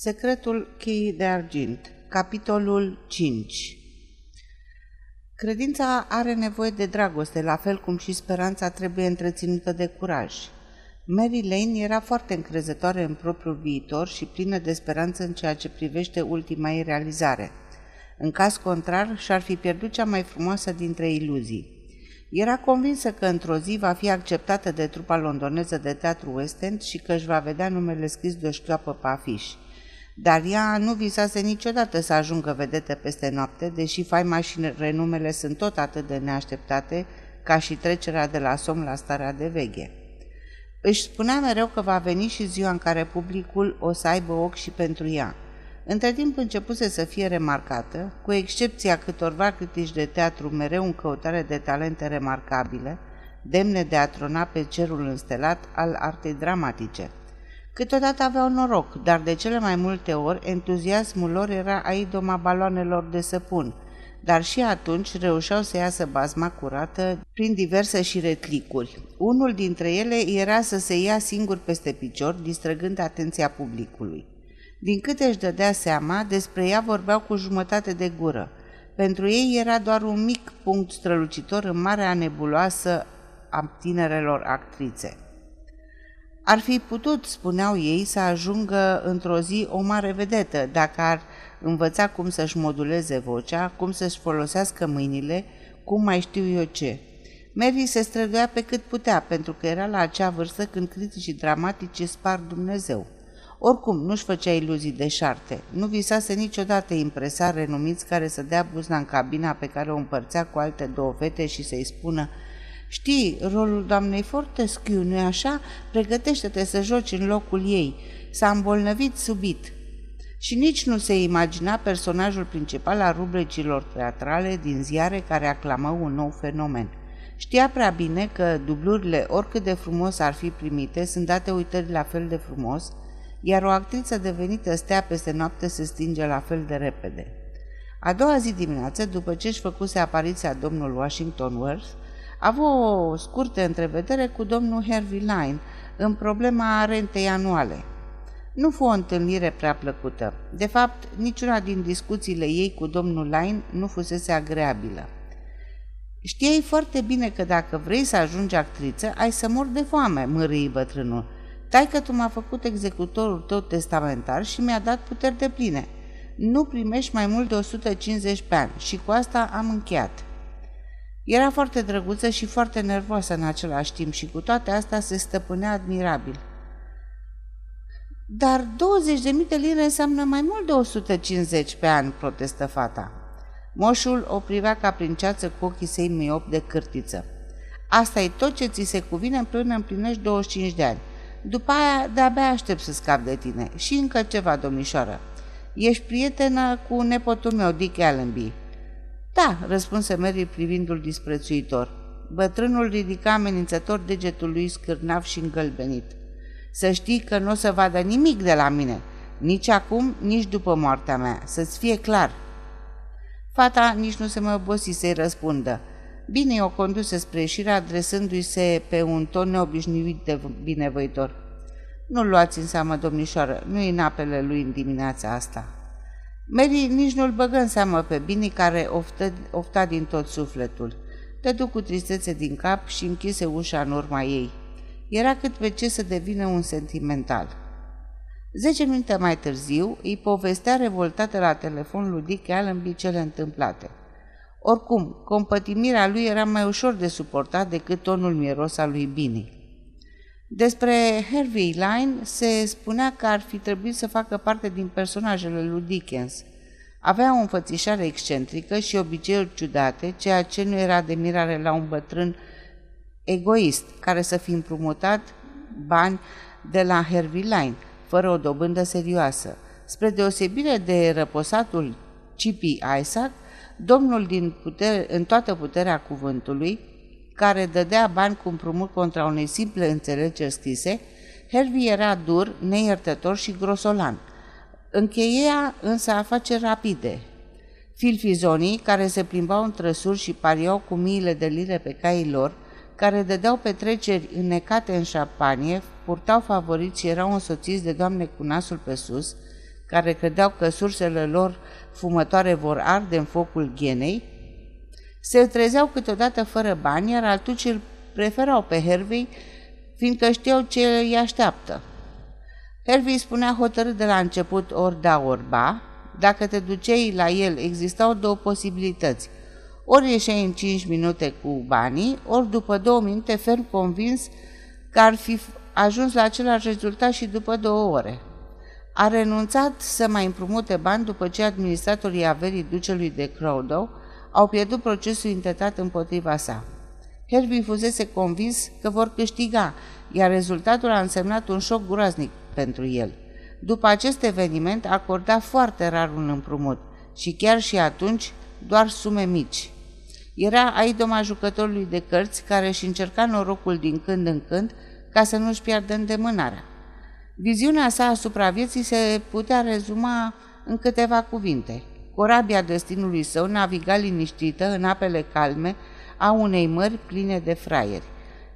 Secretul cheii de argint Capitolul 5 Credința are nevoie de dragoste, la fel cum și speranța trebuie întreținută de curaj. Mary Lane era foarte încrezătoare în propriul viitor și plină de speranță în ceea ce privește ultima ei realizare. În caz contrar, și-ar fi pierdut cea mai frumoasă dintre iluzii. Era convinsă că într-o zi va fi acceptată de trupa londoneză de teatru West End și că își va vedea numele scris de o șchioapă pe afiș. Dar ea nu visase niciodată să ajungă vedetă peste noapte, deși faima și renumele sunt tot atât de neașteptate ca și trecerea de la somn la starea de veche. Își spunea mereu că va veni și ziua în care publicul o să aibă ochi și pentru ea. Între timp începuse să fie remarcată, cu excepția câtorva critici de teatru mereu în căutare de talente remarcabile, demne de a trona pe cerul înstelat al artei dramatice. Câteodată aveau noroc, dar de cele mai multe ori entuziasmul lor era a idoma baloanelor de săpun, dar și atunci reușeau să iasă bazma curată prin diverse și retlicuri. Unul dintre ele era să se ia singur peste picior, distrăgând atenția publicului. Din câte își dădea seama, despre ea vorbeau cu jumătate de gură. Pentru ei era doar un mic punct strălucitor în marea nebuloasă a tinerelor actrițe. Ar fi putut, spuneau ei, să ajungă într-o zi o mare vedetă dacă ar învăța cum să-și moduleze vocea, cum să-și folosească mâinile, cum mai știu eu ce. Mary se străduia pe cât putea, pentru că era la acea vârstă când criticii dramatici spar Dumnezeu. Oricum, nu-și făcea iluzii de șarte. Nu visase niciodată impresari renumiți care să dea buzna în cabina pe care o împărțea cu alte două fete și să-i spună Știi, rolul doamnei Fortescue, nu-i așa? Pregătește-te să joci în locul ei. S-a îmbolnăvit subit. Și nici nu se imagina personajul principal al rubricilor teatrale din ziare care aclamă un nou fenomen. Știa prea bine că dublurile, oricât de frumos ar fi primite, sunt date uitări la fel de frumos, iar o actriță devenită stea peste noapte se stinge la fel de repede. A doua zi dimineață, după ce își făcuse apariția domnul Washington Worth, a avut o scurtă întrevedere cu domnul Harvey Line în problema rentei anuale. Nu fu o întâlnire prea plăcută. De fapt, niciuna din discuțiile ei cu domnul Line nu fusese agreabilă. Știai foarte bine că dacă vrei să ajungi actriță, ai să mor de foame, mărâi bătrânul. Taică tu m-a făcut executorul tău testamentar și mi-a dat puteri de pline. Nu primești mai mult de 150 pe an și cu asta am încheiat. Era foarte drăguță și foarte nervoasă în același timp și cu toate astea se stăpânea admirabil. Dar 20.000 de lire înseamnă mai mult de 150 pe an, protestă fata. Moșul o privea ca prin ceață cu ochii săi miop de cârtiță. Asta e tot ce ți se cuvine până împlinești 25 de ani. După aia, de-abia aștept să scap de tine. Și încă ceva, domnișoară. Ești prietenă cu nepotul meu, Dick Allenby. Da, răspunse Mary privindul disprețuitor. Bătrânul ridica amenințător degetul lui scârnav și îngălbenit. Să știi că nu o să vadă nimic de la mine, nici acum, nici după moartea mea, să-ți fie clar. Fata nici nu se mai obosi să-i răspundă. Bine o conduse spre ieșire, adresându-i se pe un ton neobișnuit de binevoitor. Nu luați în seamă, domnișoară, nu e în apele lui în dimineața asta. Mary nici nu-l băgă în seamă pe Bini, care oftă, ofta din tot sufletul. Dădu cu tristețe din cap și închise ușa în urma ei. Era cât pe ce să devină un sentimental. Zece minute mai târziu, îi povestea revoltată la telefon lui Dick Allenby cele întâmplate. Oricum, compătimirea lui era mai ușor de suportat decât tonul mieros al lui Bini. Despre Harvey Line se spunea că ar fi trebuit să facă parte din personajele lui Dickens. Avea o înfățișare excentrică și obiceiuri ciudate, ceea ce nu era de mirare la un bătrân egoist, care să fi împrumutat bani de la Harvey Line, fără o dobândă serioasă. Spre deosebire de răposatul Chippy Isaac, domnul din putere, în toată puterea cuvântului, care dădea bani cu împrumut contra unei simple înțelegeri scrise, Hervey era dur, neiertător și grosolan. Încheia însă afaceri rapide. Filfizonii, care se plimbau în trăsuri și pariau cu miile de lire pe caii lor, care dădeau petreceri înnecate în șampanie, purtau favoriți și erau însoțiți de doamne cu nasul pe sus, care credeau că sursele lor fumătoare vor arde în focul ghenei, se trezeau câteodată fără bani, iar altuci îl preferau pe Hervey, fiindcă știau ce îi așteaptă. Hervey spunea hotărât de la început ori da, ori ba. Dacă te duceai la el, existau două posibilități. Ori ieșeai în 5 minute cu banii, ori după două minute ferm convins că ar fi ajuns la același rezultat și după două ore. A renunțat să mai împrumute bani după ce administratorii averii ducelui de Crowdow au pierdut procesul intentat împotriva sa. Herbie fusese convins că vor câștiga, iar rezultatul a însemnat un șoc groaznic pentru el. După acest eveniment acorda foarte rar un împrumut și chiar și atunci doar sume mici. Era aidoma jucătorului de cărți care își încerca norocul din când în când ca să nu-și piardă îndemânarea. Viziunea sa asupra vieții se putea rezuma în câteva cuvinte. Corabia destinului său naviga liniștită în apele calme a unei mări pline de fraieri.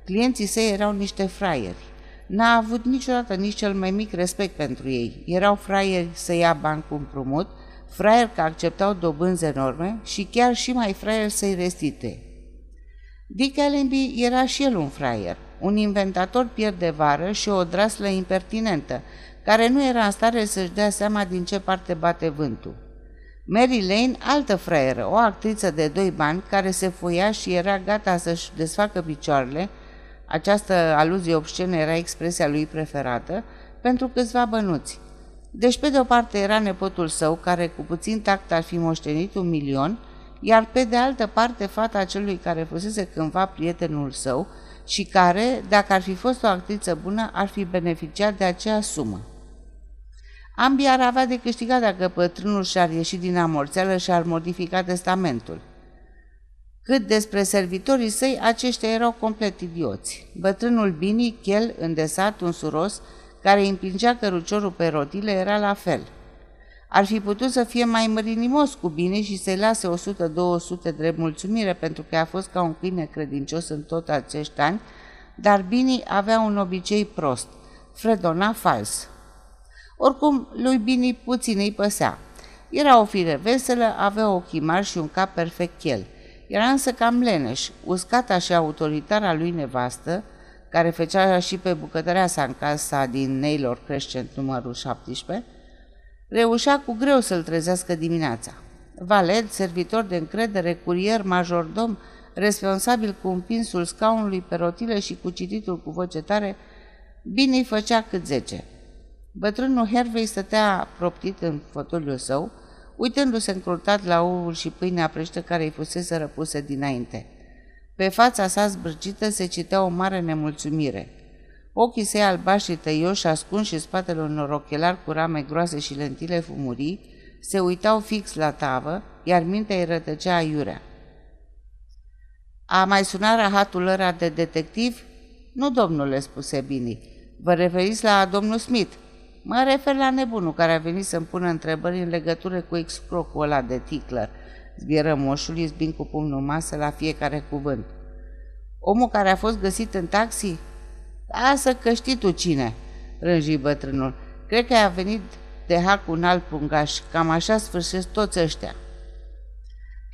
Clienții săi erau niște fraieri. N-a avut niciodată nici cel mai mic respect pentru ei. Erau fraieri să ia bani cu împrumut, fraieri că acceptau dobânzi enorme și chiar și mai fraieri să-i restite. Dick Allenby era și el un fraier, un inventator vară și o draslă impertinentă, care nu era în stare să-și dea seama din ce parte bate vântul. Mary Lane, altă fraieră, o actriță de doi bani care se foia și era gata să-și desfacă picioarele, această aluzie obscenă era expresia lui preferată, pentru câțiva bănuți. Deci, pe de o parte, era nepotul său, care cu puțin tact ar fi moștenit un milion, iar pe de altă parte, fata celui care fusese cândva prietenul său și care, dacă ar fi fost o actriță bună, ar fi beneficiat de acea sumă. Ambii ar avea de câștigat dacă bătrânul și-ar ieși din amorțeală și ar modifica testamentul. Cât despre servitorii săi, aceștia erau complet idioți. Bătrânul Bini, chel, îndesat, un suros, care îi împingea căruciorul pe rotile, era la fel. Ar fi putut să fie mai mărinimos cu bine și să-i lase 100-200 drept mulțumire pentru că a fost ca un câine credincios în tot acești ani, dar Bini avea un obicei prost, fredona fals. Oricum, lui Bini puțin îi păsea. Era o fire veselă, avea ochii mari și un cap perfect chel. Era însă cam leneș, uscata și autoritară a lui nevastă, care făcea și pe sa în casa din Naylor Crescent numărul 17, reușea cu greu să-l trezească dimineața. Valet, servitor de încredere, curier, majordom, responsabil cu împinsul scaunului pe rotile și cu cititul cu voce tare, bine îi făcea cât zece. Bătrânul Hervey stătea proptit în fotoliul său, uitându-se încrutat la oul și pâinea prește care îi fusese răpuse dinainte. Pe fața sa zbârgită se citea o mare nemulțumire. Ochii săi albaștri tăioși, ascunși în spatele unor ochelari cu rame groase și lentile fumurii, se uitau fix la tavă, iar mintea îi rătăcea aiurea. A mai sunat rahatul ăra de detectiv? Nu, domnule, spuse Bini. Vă referiți la domnul Smith? Mă refer la nebunul care a venit să-mi pună întrebări în legătură cu excrocul ăla de ticlăr. Zbieră moșul, izbind cu pumnul masă la fiecare cuvânt. Omul care a fost găsit în taxi? Lasă că știi tu cine, rânji bătrânul. Cred că a venit de hac un alt pungaș, cam așa sfârșesc toți ăștia.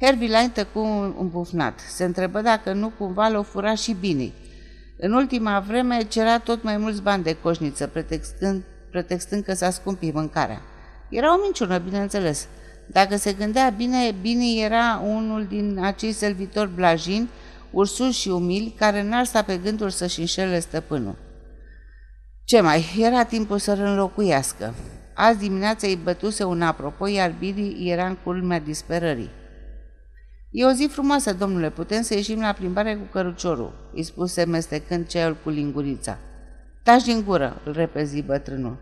Hervey Line tăcu îmbufnat. Se întrebă dacă nu cumva l-o fura și bine. În ultima vreme cerea tot mai mulți bani de coșniță, pretextând pretextând că s-a scumpit mâncarea. Era o minciună, bineînțeles. Dacă se gândea bine, Bini era unul din acei servitori blajini, ursuși și umili, care n-ar sta pe gândul să-și înșele stăpânul. Ce mai, era timpul să-l înlocuiască. Azi dimineața îi bătuse un apropo, iar Bini era în culmea disperării. E o zi frumoasă, domnule, putem să ieșim la plimbare cu căruciorul, îi spuse mestecând ceaiul cu lingurița. Taci din gură, îl repezi bătrânul.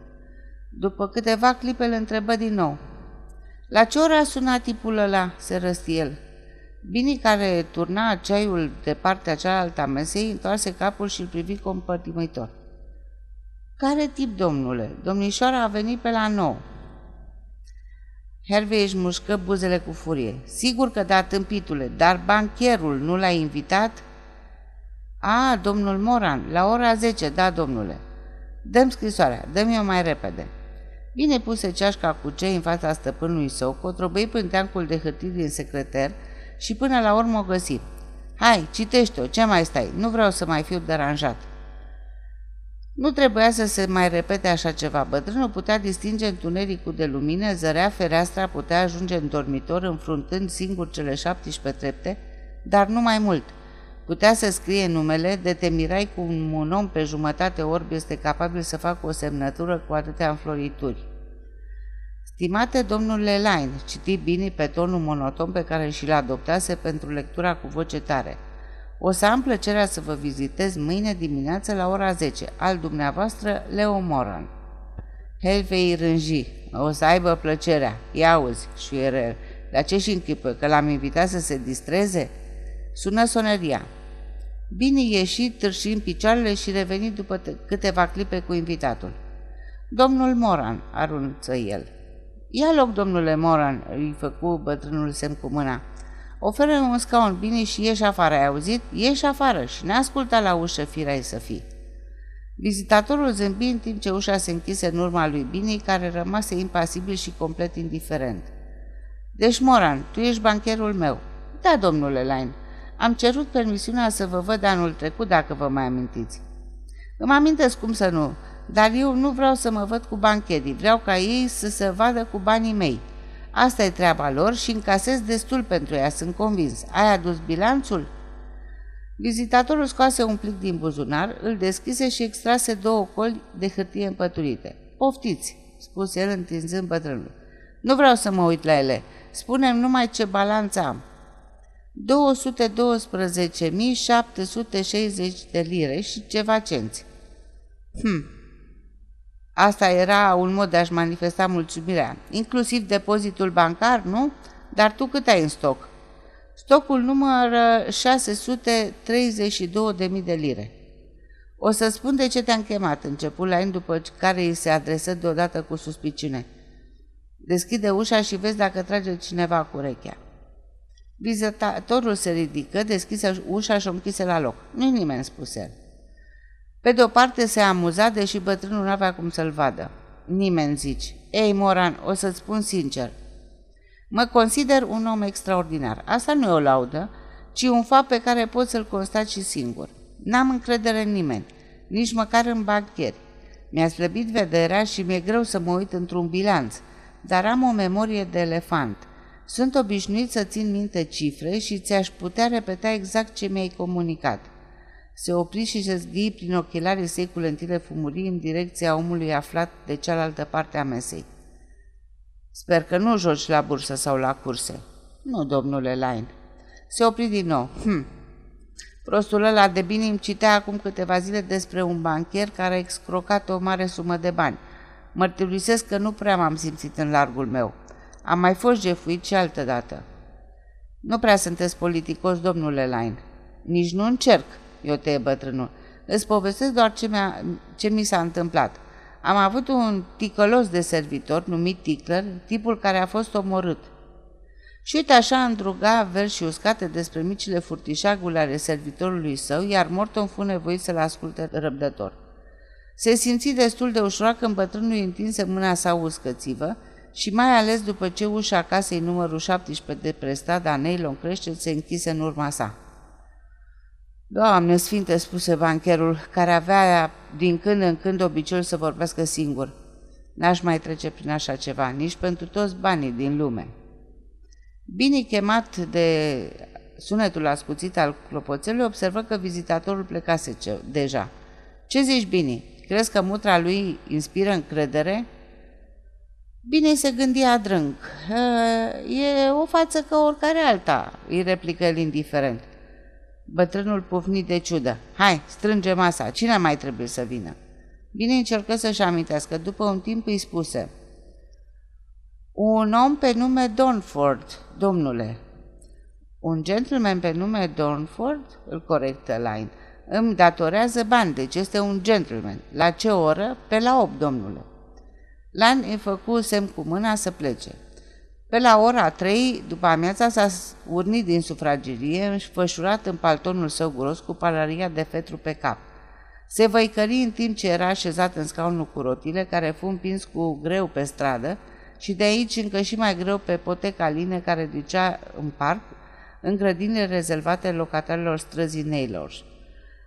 După câteva clipe îl întrebă din nou. La ce oră a sunat tipul ăla?" se răsti el. Bini care turna ceaiul de partea cealaltă a mesei, întoarse capul și îl privi compătimitor. Care tip, domnule? Domnișoara a venit pe la nou. Hervey își mușcă buzele cu furie. Sigur că da, tâmpitule, dar bancherul nu l-a invitat? A, domnul Moran, la ora 10, da, domnule. Dăm scrisoarea, dăm-o mai repede. Bine puse ceașca cu cei în fața stăpânului său, cotrobăi pânteancul de hârtii din secreter și până la urmă o găsi. Hai, citește-o, ce mai stai? Nu vreau să mai fiu deranjat. Nu trebuia să se mai repete așa ceva. Bătrânul putea distinge întunericul de lumină, zărea fereastra, putea ajunge în dormitor, înfruntând singur cele 17 trepte, dar nu mai mult. Putea să scrie numele, de te mirai cum un om pe jumătate orb este capabil să facă o semnătură cu atâtea înflorituri. Stimate domnule Line, citi bine pe tonul monoton pe care și-l adoptase pentru lectura cu voce tare. O să am plăcerea să vă vizitez mâine dimineață la ora 10, al dumneavoastră Leo Moran. Helvei rânji, o să aibă plăcerea, ia auzi, șuierel, la ce și închipă, că l-am invitat să se distreze? Sună soneria. Bine ieși, târși în picioarele și reveni după câteva clipe cu invitatul. Domnul Moran, arunță el. Ia loc, domnule Moran, îi făcu bătrânul semn cu mâna. Oferă un scaun bine și ieși afară, ai auzit? Ieși afară și ne asculta la ușă, firai să fii. Vizitatorul zâmbi în timp ce ușa se închise în urma lui Bini, care rămase impasibil și complet indiferent. Deci, Moran, tu ești bancherul meu. Da, domnule Lain. Am cerut permisiunea să vă văd anul trecut, dacă vă mai amintiți. Îmi amintesc cum să nu, dar eu nu vreau să mă văd cu bancherii, vreau ca ei să se vadă cu banii mei. Asta e treaba lor și încasez destul pentru ea, sunt convins. Ai adus bilanțul? Vizitatorul scoase un plic din buzunar, îl deschise și extrase două coli de hârtie împăturite. Poftiți, spuse el întinzând bătrânul. Nu vreau să mă uit la ele. Spunem numai ce balanță am. 212.760 de lire și ceva cenți. Hm. Asta era un mod de a-și manifesta mulțumirea, inclusiv depozitul bancar, nu? Dar tu cât ai în stoc? Stocul numără 632.000 de lire. O să spun de ce te-am chemat, început la după care îi se adresă deodată cu suspiciune. Deschide ușa și vezi dacă trage cineva cu urechea. Vizitatorul se ridică, deschise ușa și o închise la loc. Nu-i nimeni, spuse el. Pe de o parte se amuza, deși bătrânul nu avea cum să-l vadă. Nimeni, zici. Ei, Moran, o să-ți spun sincer. Mă consider un om extraordinar. Asta nu e o laudă, ci un fapt pe care pot să-l constat și singur. N-am încredere în nimeni, nici măcar în bancheri. Mi-a slăbit vederea și mi-e greu să mă uit într-un bilanț, dar am o memorie de elefant – sunt obișnuit să țin minte cifre și ți-aș putea repeta exact ce mi-ai comunicat. Se opri și se zghii prin ochelarii săi cu lentile fumurii în direcția omului aflat de cealaltă parte a mesei. Sper că nu joci la bursă sau la curse. Nu, domnule Lain. Se opri din nou. Hm. Prostul ăla de bine îmi citea acum câteva zile despre un bancher care a excrocat o mare sumă de bani. Mărturisesc că nu prea m-am simțit în largul meu. Am mai fost jefuit și altă dată. Nu prea sunteți politicos, domnule Lain. Nici nu încerc, eu te bătrânul. Îți povestesc doar ce, mi-a, ce mi s-a întâmplat. Am avut un ticălos de servitor numit Tickler, tipul care a fost omorât. Și uite așa îndruga vers și uscate despre micile furtișagule ale servitorului său, iar Morton fu nevoit să-l asculte răbdător. Se simți destul de ușoară când bătrânul întinse mâna sa uscățivă și mai ales după ce ușa casei numărul 17 de pe strada Neilon crește se închise în urma sa. Doamne Sfinte, spuse bancherul, care avea din când în când obiceiul să vorbească singur. N-aș mai trece prin așa ceva, nici pentru toți banii din lume. Bine chemat de sunetul ascuțit al clopoțelului, observă că vizitatorul plecase ce, deja. Ce zici, Bini? Crezi că mutra lui inspiră încredere?" Bine se gândi adrânc. E o față ca oricare alta, îi replică el indiferent. Bătrânul pufni de ciudă. Hai, strânge masa, cine mai trebuie să vină? Bine încercă să-și amintească. După un timp îi spuse. Un om pe nume Donford, domnule. Un gentleman pe nume Donford, îl corectă Line, îmi datorează bani, deci este un gentleman. La ce oră? Pe la 8, domnule. Lan îi făcu semn cu mâna să plece. Pe la ora trei, după amiața, s-a urnit din sufragerie, înfășurat în paltonul său gros cu palaria de fetru pe cap. Se văicări în timp ce era așezat în scaunul cu rotile, care fu împins cu greu pe stradă, și de aici încă și mai greu pe poteca line care ducea în parc, în grădinile rezervate locatarilor străzii Naylor.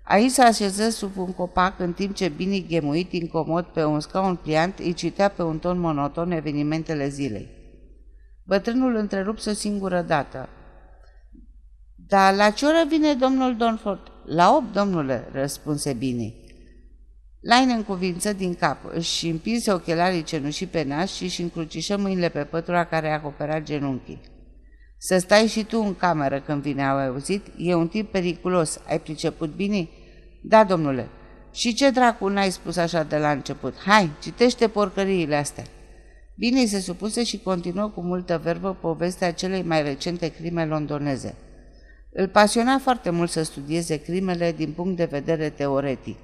Aici se așeză sub un copac în timp ce Bini, ghemuit incomod pe un scaun pliant, îi citea pe un ton monoton evenimentele zilei. Bătrânul întrerupse o singură dată. Dar la ce oră vine domnul Donford?" La opt, domnule," răspunse Bini. Lain încuvință din cap, își împinse ochelarii cenușii pe nas și își încrucișă mâinile pe pătura care acopera genunchii. Să stai și tu în cameră când vine, au auzit? E un tip periculos. Ai priceput bine? Da, domnule. Și ce dracu n-ai spus așa de la început? Hai, citește porcăriile astea. Bine se supuse și continuă cu multă verbă povestea celei mai recente crime londoneze. Îl pasiona foarte mult să studieze crimele din punct de vedere teoretic.